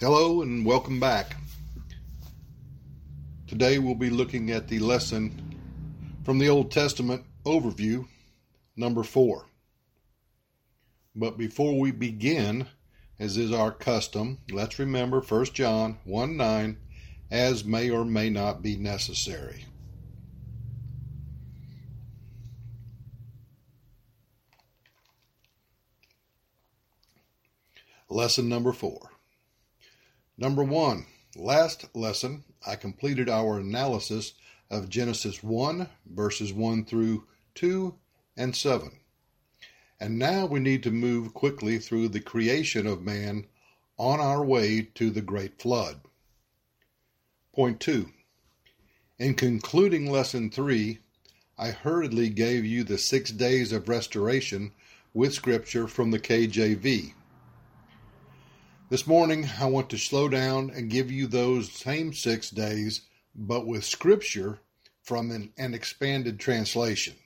Hello and welcome back. Today we'll be looking at the lesson from the Old Testament overview, number four. But before we begin, as is our custom, let's remember 1 John 1 9, as may or may not be necessary. Lesson number four. Number one, last lesson, I completed our analysis of Genesis 1, verses 1 through 2 and 7. And now we need to move quickly through the creation of man on our way to the great flood. Point 2. In concluding lesson 3, I hurriedly gave you the six days of restoration with scripture from the KJV. This morning, I want to slow down and give you those same six days, but with scripture from an, an expanded translation.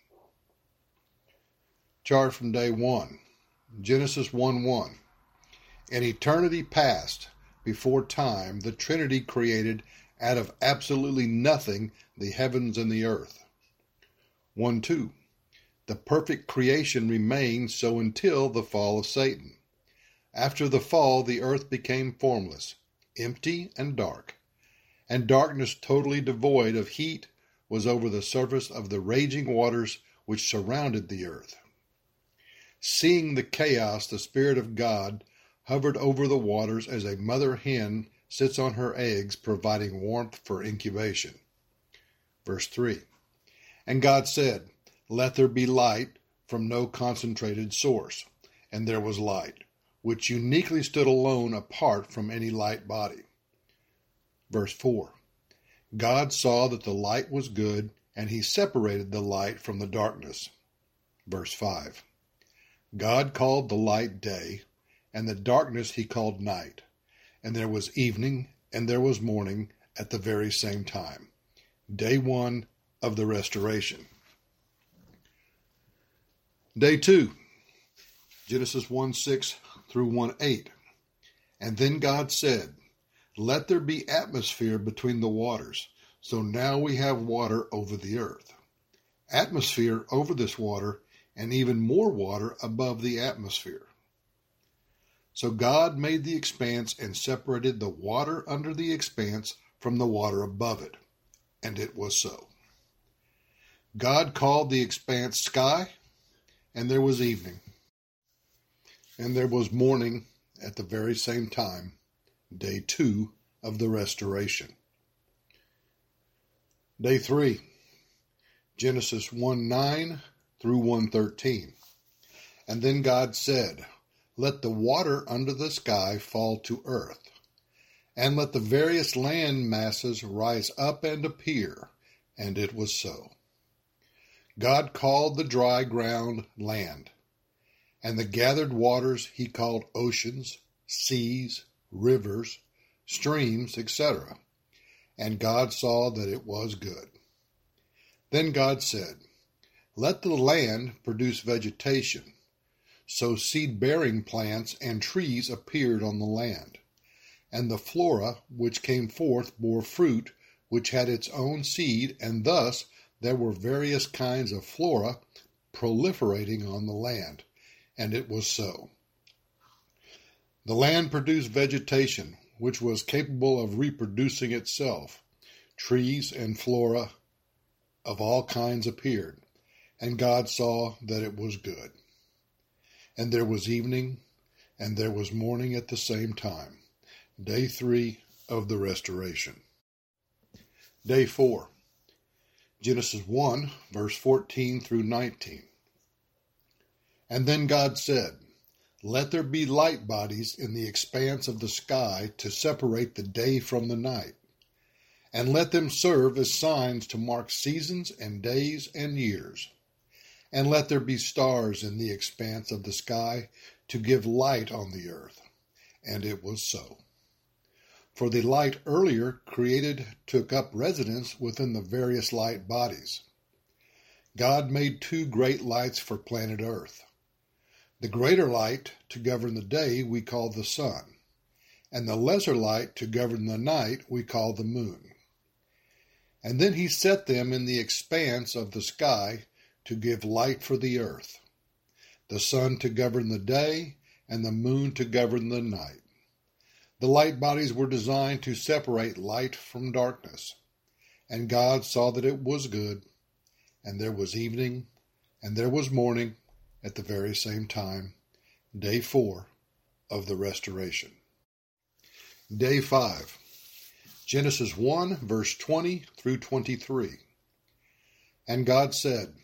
Chart from day one Genesis 1 1. In eternity past, before time, the Trinity created out of absolutely nothing the heavens and the earth. 1 2. The perfect creation remained so until the fall of Satan. After the fall, the earth became formless, empty, and dark, and darkness totally devoid of heat was over the surface of the raging waters which surrounded the earth. Seeing the chaos, the Spirit of God hovered over the waters as a mother hen sits on her eggs, providing warmth for incubation. Verse 3 And God said, Let there be light from no concentrated source. And there was light which uniquely stood alone apart from any light body. Verse 4 God saw that the light was good, and he separated the light from the darkness. Verse 5 God called the light day, and the darkness he called night. And there was evening, and there was morning at the very same time. Day one of the restoration. Day two, Genesis 1 6 through 1 8. And then God said, Let there be atmosphere between the waters. So now we have water over the earth. Atmosphere over this water, and even more water above the atmosphere. So God made the expanse and separated the water under the expanse from the water above it. And it was so. God called the expanse sky, and there was evening. And there was morning at the very same time, day two of the restoration. Day three, Genesis 1 9 through 113. And then God said, Let the water under the sky fall to earth, and let the various land masses rise up and appear. And it was so. God called the dry ground land and the gathered waters he called oceans, seas, rivers, streams, etc. And God saw that it was good. Then God said, Let the land produce vegetation. So seed bearing plants and trees appeared on the land. And the flora which came forth bore fruit which had its own seed, and thus there were various kinds of flora proliferating on the land and it was so. The land produced vegetation, which was capable of reproducing itself. Trees and flora of all kinds appeared, and God saw that it was good. And there was evening, and there was morning at the same time. Day three of the restoration. Day four. Genesis 1, verse 14 through 19. And then God said, Let there be light bodies in the expanse of the sky to separate the day from the night, and let them serve as signs to mark seasons and days and years. And let there be stars in the expanse of the sky to give light on the earth. And it was so. For the light earlier created took up residence within the various light bodies. God made two great lights for planet Earth the greater light to govern the day we call the sun, and the lesser light to govern the night we call the moon. And then he set them in the expanse of the sky to give light for the earth, the sun to govern the day, and the moon to govern the night. The light bodies were designed to separate light from darkness. And God saw that it was good, and there was evening, and there was morning at the very same time, day four of the restoration. Day 5. Genesis 1, verse 20 through 23. And God said,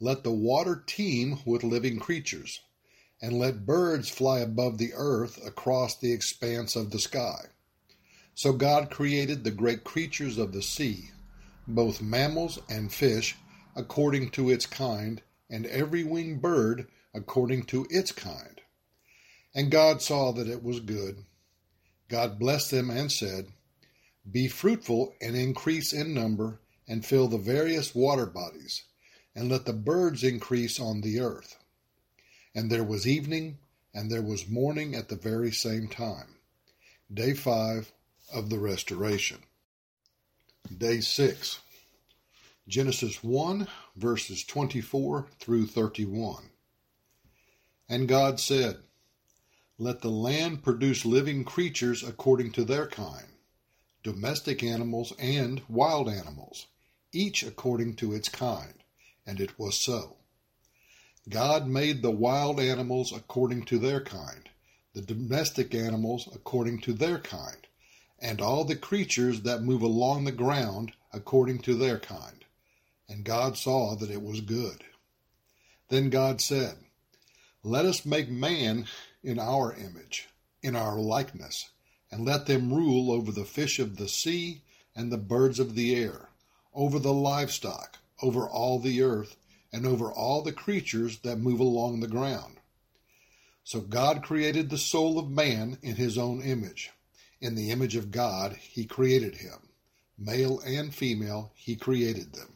Let the water teem with living creatures, and let birds fly above the earth across the expanse of the sky. So God created the great creatures of the sea, both mammals and fish, according to its kind, and every winged bird according to its kind. And God saw that it was good. God blessed them and said, Be fruitful and increase in number, and fill the various water bodies, and let the birds increase on the earth. And there was evening, and there was morning at the very same time. Day 5 of the Restoration. Day 6. Genesis 1, verses 24 through 31. And God said, let the land produce living creatures according to their kind, domestic animals and wild animals, each according to its kind. And it was so. God made the wild animals according to their kind, the domestic animals according to their kind, and all the creatures that move along the ground according to their kind. And God saw that it was good. Then God said, Let us make man in our image, in our likeness, and let them rule over the fish of the sea and the birds of the air, over the livestock, over all the earth, and over all the creatures that move along the ground. So God created the soul of man in his own image. In the image of God, he created him. Male and female, he created them.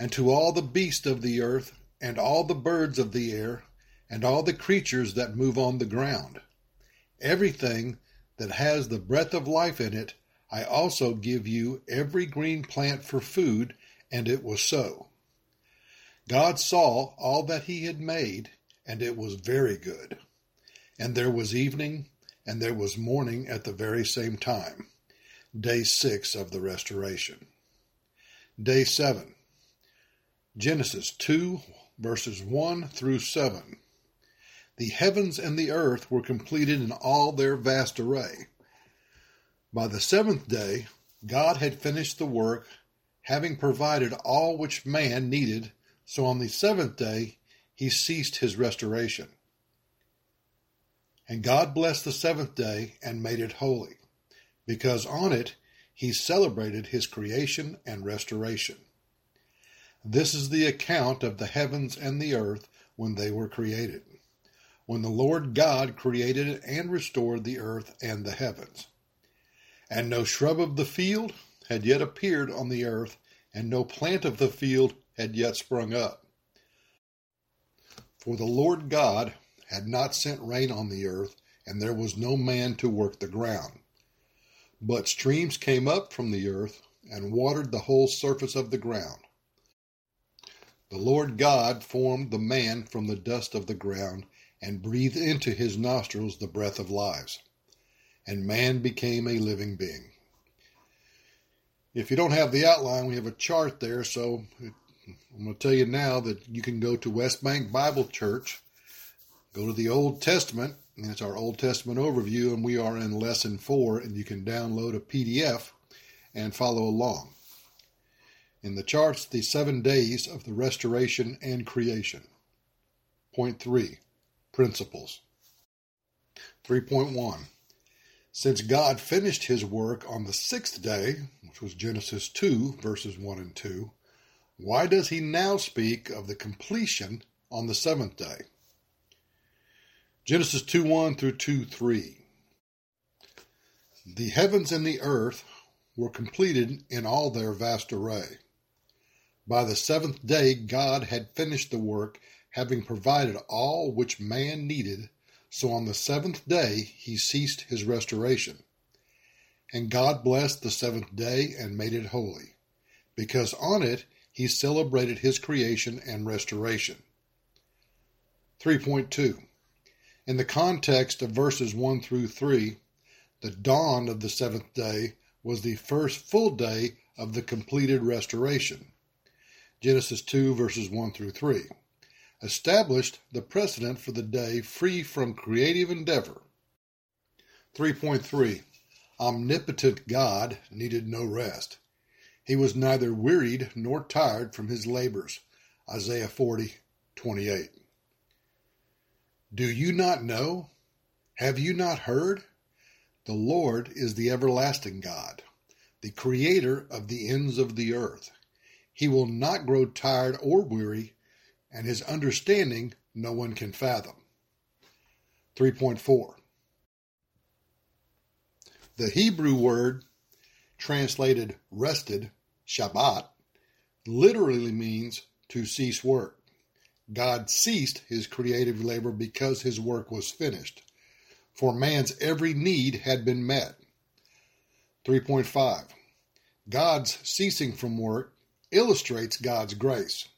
And to all the beasts of the earth and all the birds of the air and all the creatures that move on the ground. Everything that has the breath of life in it, I also give you every green plant for food, and it was so. God saw all that he had made, and it was very good. And there was evening, and there was morning at the very same time. Day six of the restoration. Day seven. Genesis 2, verses 1 through 7. The heavens and the earth were completed in all their vast array. By the seventh day, God had finished the work, having provided all which man needed, so on the seventh day he ceased his restoration. And God blessed the seventh day and made it holy, because on it he celebrated his creation and restoration. This is the account of the heavens and the earth when they were created when the Lord God created and restored the earth and the heavens. And no shrub of the field had yet appeared on the earth, and no plant of the field had yet sprung up. For the Lord God had not sent rain on the earth, and there was no man to work the ground. But streams came up from the earth and watered the whole surface of the ground. The Lord God formed the man from the dust of the ground and breathed into his nostrils the breath of lives. And man became a living being. If you don't have the outline, we have a chart there, so I'm going to tell you now that you can go to West Bank Bible Church, go to the Old Testament, and it's our Old Testament overview, and we are in lesson four, and you can download a PDF and follow along. In the charts, the seven days of the restoration and creation. Point three principles. 3.1 Since God finished his work on the sixth day, which was Genesis 2, verses 1 and 2, why does he now speak of the completion on the seventh day? Genesis 2 1 through 2 3. The heavens and the earth were completed in all their vast array. By the seventh day, God had finished the work, having provided all which man needed. So on the seventh day, he ceased his restoration. And God blessed the seventh day and made it holy, because on it he celebrated his creation and restoration. 3.2 In the context of verses 1 through 3, the dawn of the seventh day was the first full day of the completed restoration. Genesis 2, verses 1 through 3, established the precedent for the day free from creative endeavor. 3.3 Omnipotent God needed no rest. He was neither wearied nor tired from his labors. Isaiah 40, 28. Do you not know? Have you not heard? The Lord is the everlasting God, the creator of the ends of the earth. He will not grow tired or weary, and his understanding no one can fathom. 3.4 The Hebrew word translated rested, Shabbat, literally means to cease work. God ceased his creative labor because his work was finished, for man's every need had been met. 3.5 God's ceasing from work illustrates God's grace.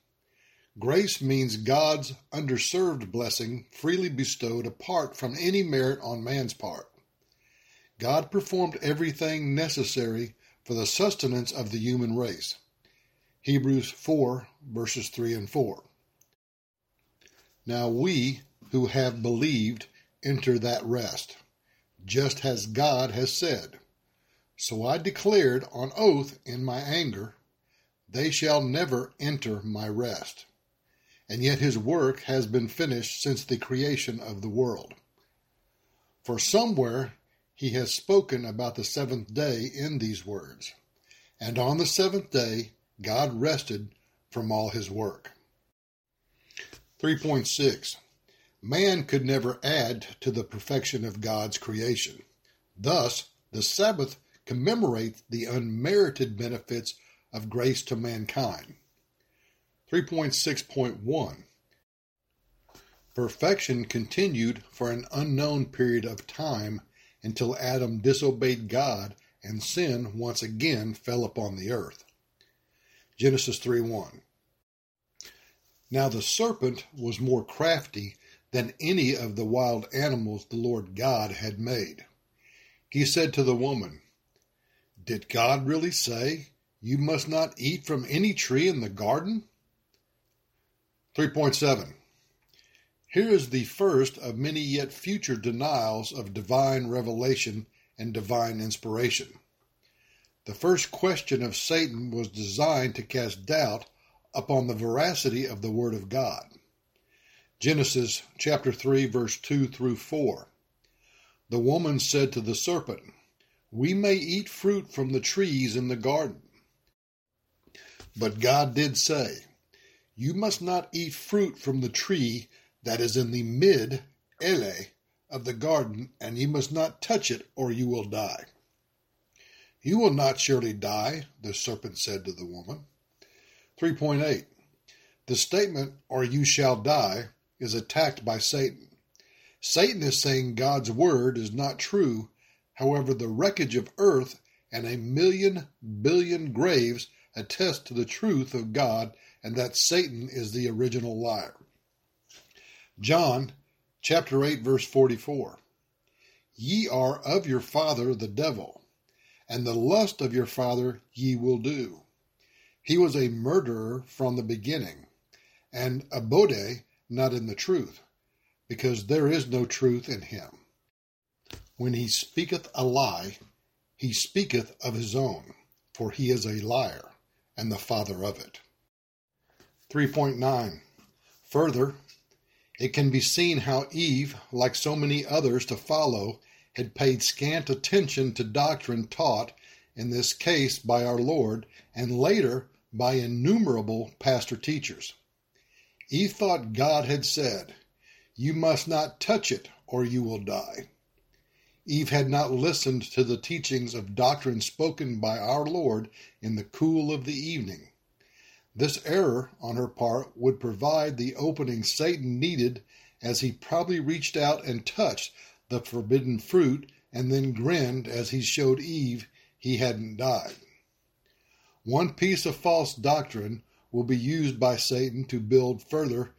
Grace means God's underserved blessing freely bestowed apart from any merit on man's part. God performed everything necessary for the sustenance of the human race. Hebrews 4, verses 3 and 4. Now we who have believed enter that rest, just as God has said. So I declared on oath in my anger, they shall never enter my rest. And yet his work has been finished since the creation of the world. For somewhere he has spoken about the seventh day in these words. And on the seventh day, God rested from all his work. 3.6 Man could never add to the perfection of God's creation. Thus, the Sabbath commemorates the unmerited benefits of grace to mankind. 3.6.1 Perfection continued for an unknown period of time until Adam disobeyed God and sin once again fell upon the earth. Genesis 3:1 Now the serpent was more crafty than any of the wild animals the Lord God had made. He said to the woman, Did God really say, you must not eat from any tree in the garden? 3.7 Here is the first of many yet future denials of divine revelation and divine inspiration. The first question of Satan was designed to cast doubt upon the veracity of the Word of God. Genesis chapter 3 verse 2 through 4. The woman said to the serpent, We may eat fruit from the trees in the garden. But God did say, You must not eat fruit from the tree that is in the mid ele of the garden, and you must not touch it, or you will die. You will not surely die, the serpent said to the woman. 3.8 The statement, or you shall die, is attacked by Satan. Satan is saying God's word is not true. However, the wreckage of earth and a million billion graves attest to the truth of God and that Satan is the original liar. John chapter 8 verse 44. Ye are of your father the devil, and the lust of your father ye will do. He was a murderer from the beginning, and abode not in the truth, because there is no truth in him. When he speaketh a lie, he speaketh of his own, for he is a liar and the father of it. 3.9 Further, it can be seen how Eve, like so many others to follow, had paid scant attention to doctrine taught, in this case by our Lord, and later by innumerable pastor teachers. Eve thought God had said, You must not touch it, or you will die. Eve had not listened to the teachings of doctrine spoken by our Lord in the cool of the evening. This error on her part would provide the opening Satan needed as he probably reached out and touched the forbidden fruit and then grinned as he showed Eve he hadn't died. One piece of false doctrine will be used by Satan to build further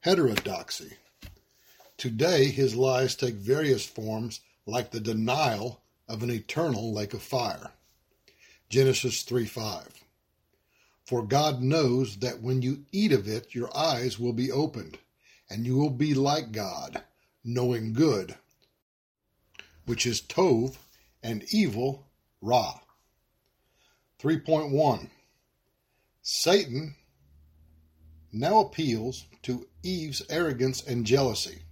heterodoxy. Today, his lies take various forms, like the denial of an eternal lake of fire. Genesis 3 5. For God knows that when you eat of it, your eyes will be opened, and you will be like God, knowing good, which is Tov, and evil, Ra. 3.1 Satan now appeals to Eve's arrogance and jealousy.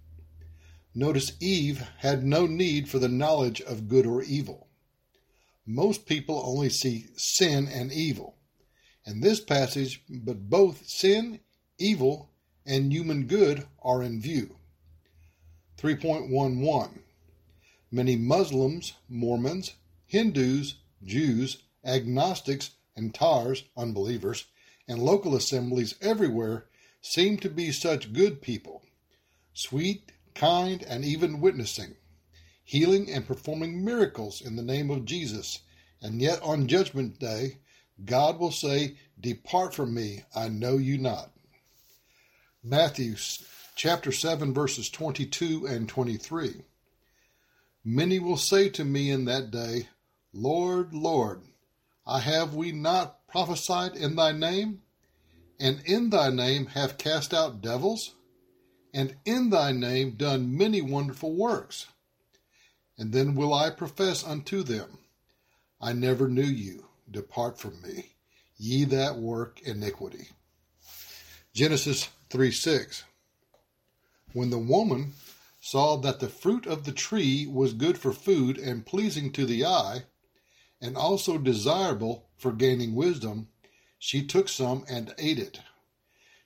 Notice Eve had no need for the knowledge of good or evil. Most people only see sin and evil. In this passage, but both sin, evil, and human good are in view. 3.11 Many Muslims, Mormons, Hindus, Jews, agnostics, and Tars, unbelievers, and local assemblies everywhere seem to be such good people, sweet, kind, and even witnessing, healing and performing miracles in the name of Jesus. And yet on Judgment Day, God will say, Depart from me, I know you not. Matthew chapter 7, verses 22 and 23. Many will say to me in that day, Lord, Lord, I have we not prophesied in thy name? And in thy name have cast out devils? And in thy name done many wonderful works. And then will I profess unto them, I never knew you. Depart from me, ye that work iniquity. Genesis 3 6. When the woman saw that the fruit of the tree was good for food and pleasing to the eye, and also desirable for gaining wisdom, she took some and ate it.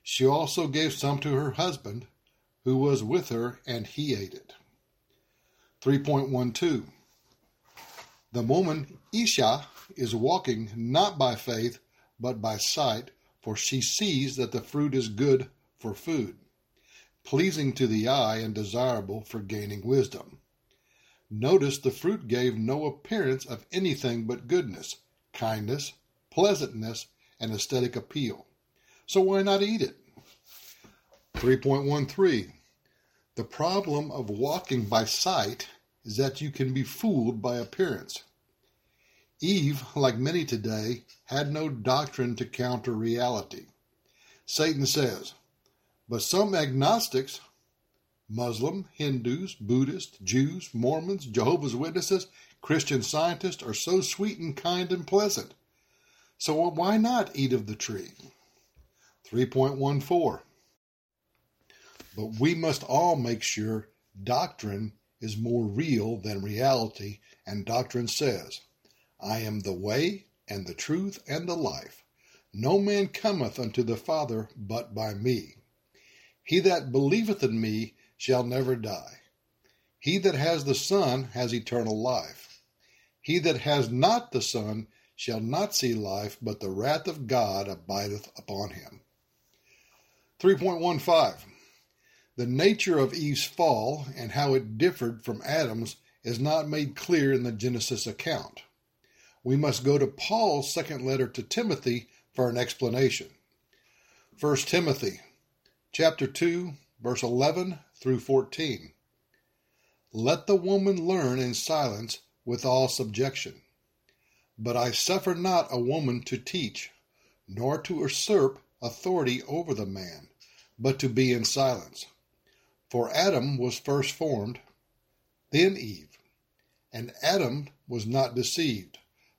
She also gave some to her husband who was with her, and he ate it. 3.12 The woman Isha is walking not by faith, but by sight, for she sees that the fruit is good for food, pleasing to the eye and desirable for gaining wisdom. Notice the fruit gave no appearance of anything but goodness, kindness, pleasantness, and aesthetic appeal. So why not eat it? 3.13 The problem of walking by sight is that you can be fooled by appearance. Eve, like many today, had no doctrine to counter reality. Satan says, but some agnostics, Muslim, Hindus, Buddhists, Jews, Mormons, Jehovah's Witnesses, Christian scientists are so sweet and kind and pleasant. So why not eat of the tree? 3.14 but we must all make sure doctrine is more real than reality, and doctrine says, I am the way, and the truth, and the life. No man cometh unto the Father but by me. He that believeth in me shall never die. He that has the Son has eternal life. He that has not the Son shall not see life, but the wrath of God abideth upon him. 3.15 the nature of Eve's fall and how it differed from Adam's is not made clear in the Genesis account. We must go to Paul's second letter to Timothy for an explanation. 1 Timothy chapter 2 verse 11 through 14. Let the woman learn in silence with all subjection. But I suffer not a woman to teach, nor to usurp authority over the man, but to be in silence. For Adam was first formed, then Eve. And Adam was not deceived,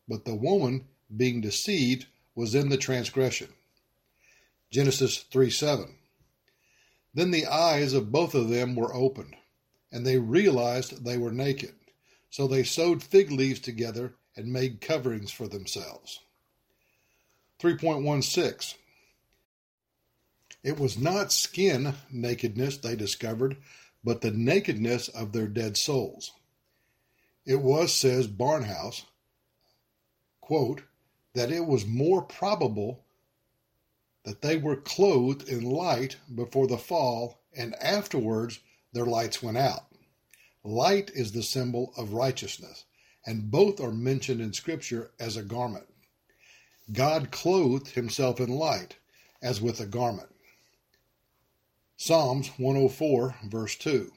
but the woman, being deceived, was in the transgression. Genesis 3 7. Then the eyes of both of them were opened, and they realized they were naked. So they sewed fig leaves together and made coverings for themselves. 3.16 It was not skin nakedness they discovered, but the nakedness of their dead souls. It was, says Barnhouse, quote, that it was more probable that they were clothed in light before the fall, and afterwards their lights went out. Light is the symbol of righteousness, and both are mentioned in Scripture as a garment. God clothed himself in light as with a garment. Psalms 104, verse 2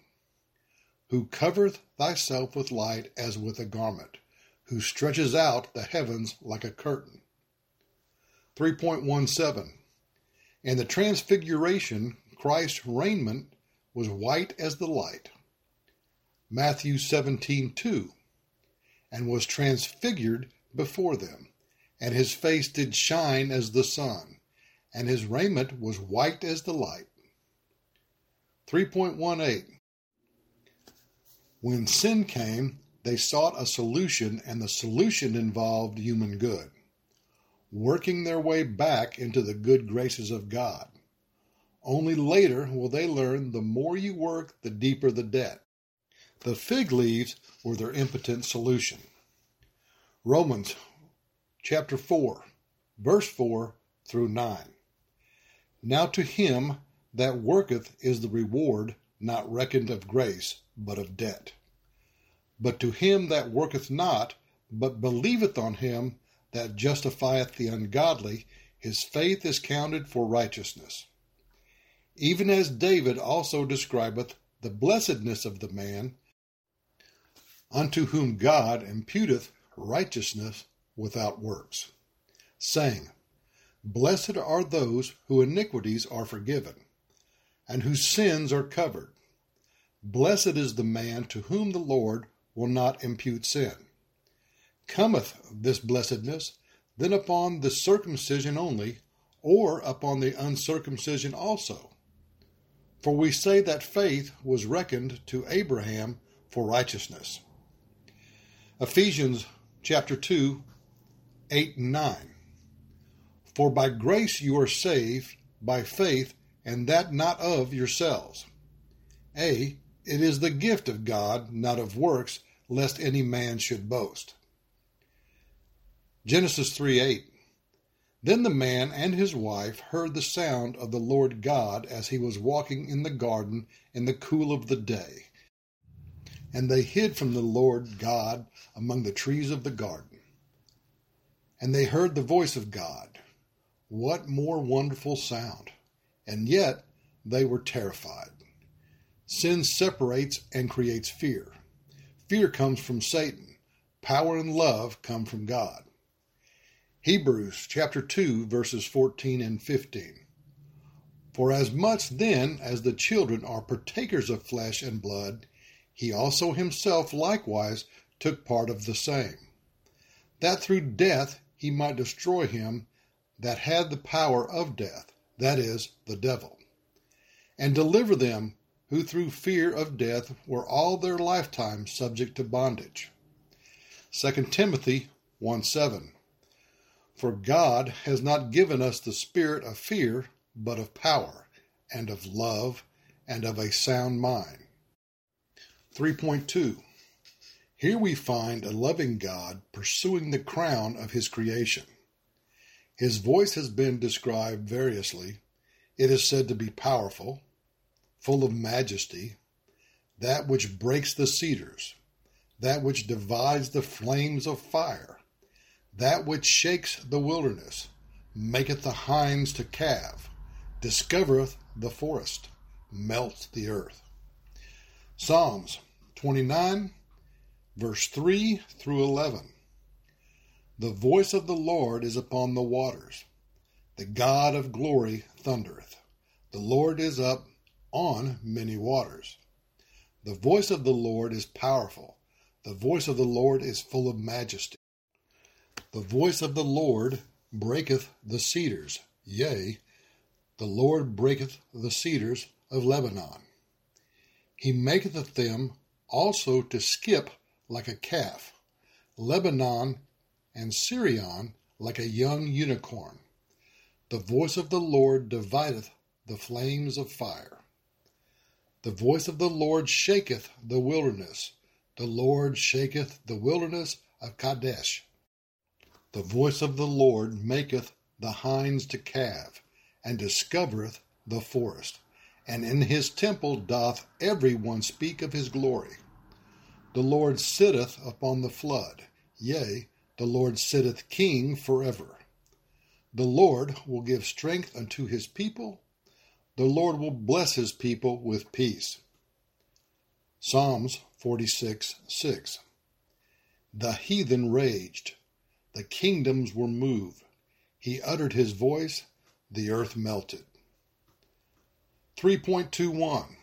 Who covereth thyself with light as with a garment, who stretches out the heavens like a curtain. 3.17 In the Transfiguration, Christ's raiment was white as the light. Matthew 17:2 And was transfigured before them, and his face did shine as the sun, and his raiment was white as the light. 3.18 When sin came, they sought a solution, and the solution involved human good working their way back into the good graces of God. Only later will they learn the more you work, the deeper the debt. The fig leaves were their impotent solution. Romans chapter 4, verse 4 through 9. Now to him that worketh is the reward not reckoned of grace, but of debt. But to him that worketh not, but believeth on him that justifieth the ungodly, his faith is counted for righteousness. Even as David also describeth the blessedness of the man unto whom God imputeth righteousness without works, saying, Blessed are those whose iniquities are forgiven, and whose sins are covered. Blessed is the man to whom the Lord will not impute sin cometh this blessedness then upon the circumcision only, or upon the uncircumcision also? For we say that faith was reckoned to Abraham for righteousness. Ephesians chapter 2, 8 and 9. For by grace you are saved by faith, and that not of yourselves. A. It is the gift of God, not of works, lest any man should boast. Genesis 3 8. Then the man and his wife heard the sound of the Lord God as he was walking in the garden in the cool of the day. And they hid from the Lord God among the trees of the garden. And they heard the voice of God. What more wonderful sound! And yet they were terrified. Sin separates and creates fear. Fear comes from Satan. Power and love come from God. Hebrews chapter 2 verses 14 and 15. For as much then as the children are partakers of flesh and blood, he also himself likewise took part of the same, that through death he might destroy him that had the power of death, that is, the devil, and deliver them who through fear of death were all their lifetime subject to bondage. 2 Timothy 1 7. For God has not given us the spirit of fear, but of power, and of love, and of a sound mind. 3.2 Here we find a loving God pursuing the crown of his creation. His voice has been described variously. It is said to be powerful, full of majesty, that which breaks the cedars, that which divides the flames of fire that which shakes the wilderness, maketh the hinds to calve, discovereth the forest, melts the earth. Psalms 29, verse 3 through 11. The voice of the Lord is upon the waters. The God of glory thundereth. The Lord is up on many waters. The voice of the Lord is powerful. The voice of the Lord is full of majesty. The voice of the Lord breaketh the cedars, yea, the Lord breaketh the cedars of Lebanon. He maketh them also to skip like a calf, Lebanon and Sirion like a young unicorn. The voice of the Lord divideth the flames of fire. The voice of the Lord shaketh the wilderness. The Lord shaketh the wilderness of Kadesh. The voice of the Lord maketh the hinds to calve, and discovereth the forest. And in his temple doth every one speak of his glory. The Lord sitteth upon the flood, yea, the Lord sitteth king forever. The Lord will give strength unto his people. The Lord will bless his people with peace. Psalms 46 6. The heathen raged, the kingdoms were moved. He uttered his voice, the earth melted. 3.21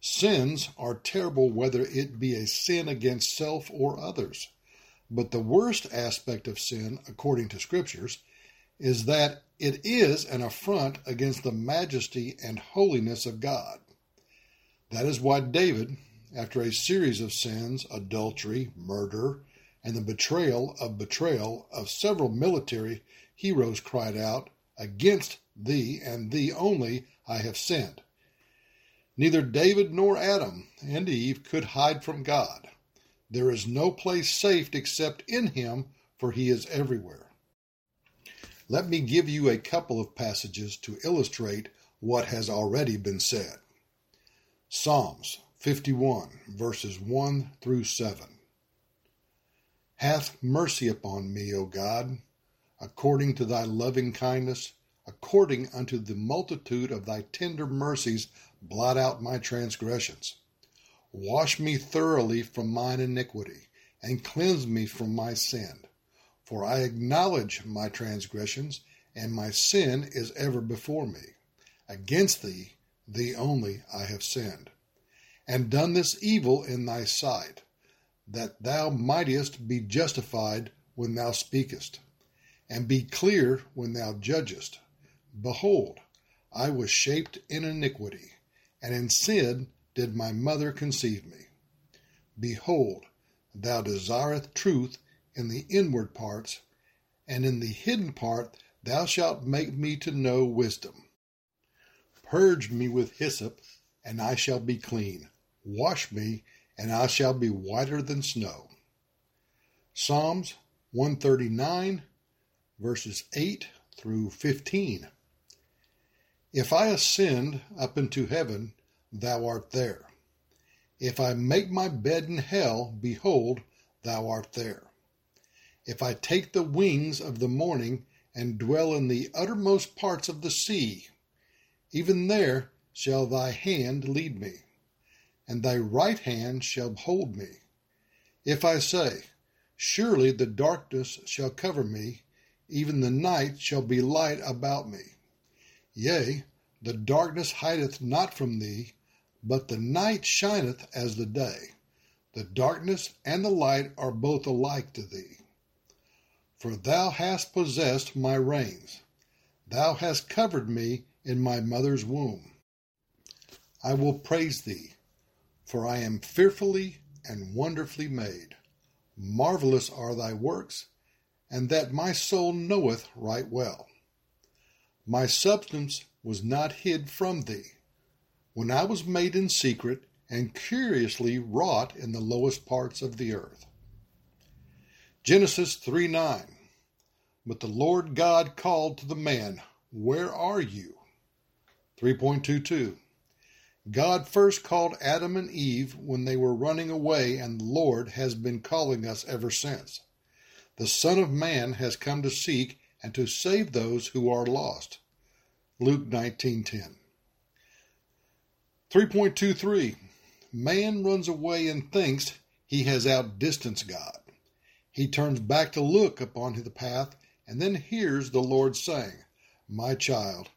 Sins are terrible whether it be a sin against self or others. But the worst aspect of sin, according to scriptures, is that it is an affront against the majesty and holiness of God. That is why David, after a series of sins, adultery, murder, and the betrayal of betrayal of several military heroes, cried out, Against thee and thee only I have sinned. Neither David nor Adam and Eve could hide from God. There is no place safe except in him, for he is everywhere. Let me give you a couple of passages to illustrate what has already been said. Psalms 51, verses 1 through 7. Hath mercy upon me, O God, according to thy loving kindness, according unto the multitude of thy tender mercies, blot out my transgressions. Wash me thoroughly from mine iniquity, and cleanse me from my sin. For I acknowledge my transgressions, and my sin is ever before me. Against thee, thee only, I have sinned, and done this evil in thy sight, that thou mightest be justified when thou speakest, and be clear when thou judgest. Behold, I was shaped in iniquity, and in sin did my mother conceive me. Behold, thou desireth truth in the inward parts, and in the hidden part thou shalt make me to know wisdom. Purge me with hyssop, and I shall be clean. Wash me, and I shall be whiter than snow. Psalms 139, verses 8 through 15. If I ascend up into heaven, thou art there. If I make my bed in hell, behold, thou art there. If I take the wings of the morning and dwell in the uttermost parts of the sea, even there shall thy hand lead me, and thy right hand shall hold me. If I say, Surely the darkness shall cover me, even the night shall be light about me. Yea, the darkness hideth not from thee, but the night shineth as the day. The darkness and the light are both alike to thee. For thou hast possessed my reins. Thou hast covered me in my mother's womb. I will praise thee, for I am fearfully and wonderfully made. Marvelous are thy works, and that my soul knoweth right well. My substance was not hid from thee when I was made in secret and curiously wrought in the lowest parts of the earth. Genesis 3 9. But the Lord God called to the man, Where are you? 3.22. God first called Adam and Eve when they were running away, and the Lord has been calling us ever since. The Son of Man has come to seek and to save those who are lost. Luke 19:10. 3.23 Man runs away and thinks he has outdistanced God. He turns back to look upon the path and then hears the Lord saying, My child,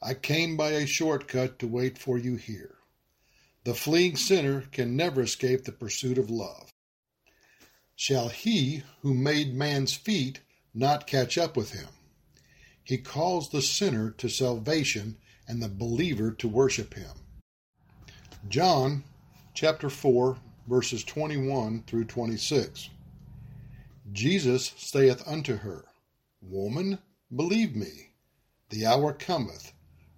I came by a shortcut to wait for you here. The fleeing sinner can never escape the pursuit of love. Shall he who made man's feet not catch up with him? He calls the sinner to salvation and the believer to worship him. John chapter 4, verses 21 through 26. Jesus saith unto her, Woman, believe me, the hour cometh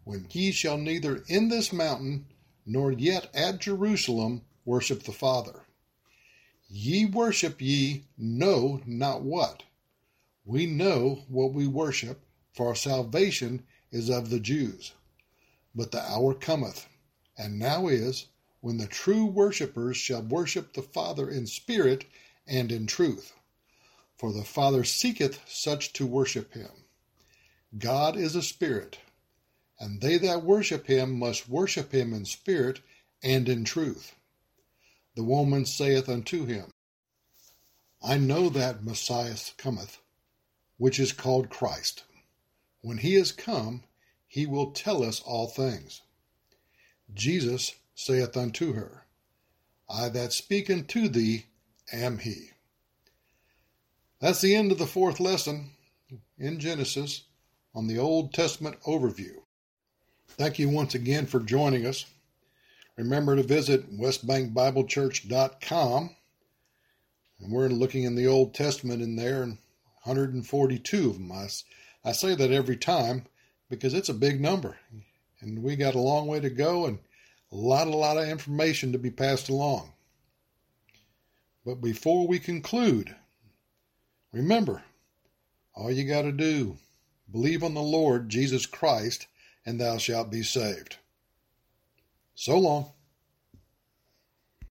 when ye shall neither in this mountain nor yet at Jerusalem worship the Father. Ye worship ye know not what. We know what we worship, for our salvation is of the Jews. But the hour cometh, and now is, when the true worshippers shall worship the Father in spirit and in truth. For the Father seeketh such to worship him. God is a spirit, and they that worship him must worship him in spirit and in truth. The woman saith unto him, I know that Messiah cometh, which is called Christ. When he is come, he will tell us all things. Jesus saith unto her, I that speak unto thee am he. That's the end of the fourth lesson in Genesis on the Old Testament overview. Thank you once again for joining us. Remember to visit westbankbiblechurch.com. And we're looking in the Old Testament in there, and 142 of them. I, I say that every time because it's a big number. And we got a long way to go and a lot, a lot of information to be passed along. But before we conclude, remember, all you got to do, believe on the Lord Jesus Christ, and thou shalt be saved. So long.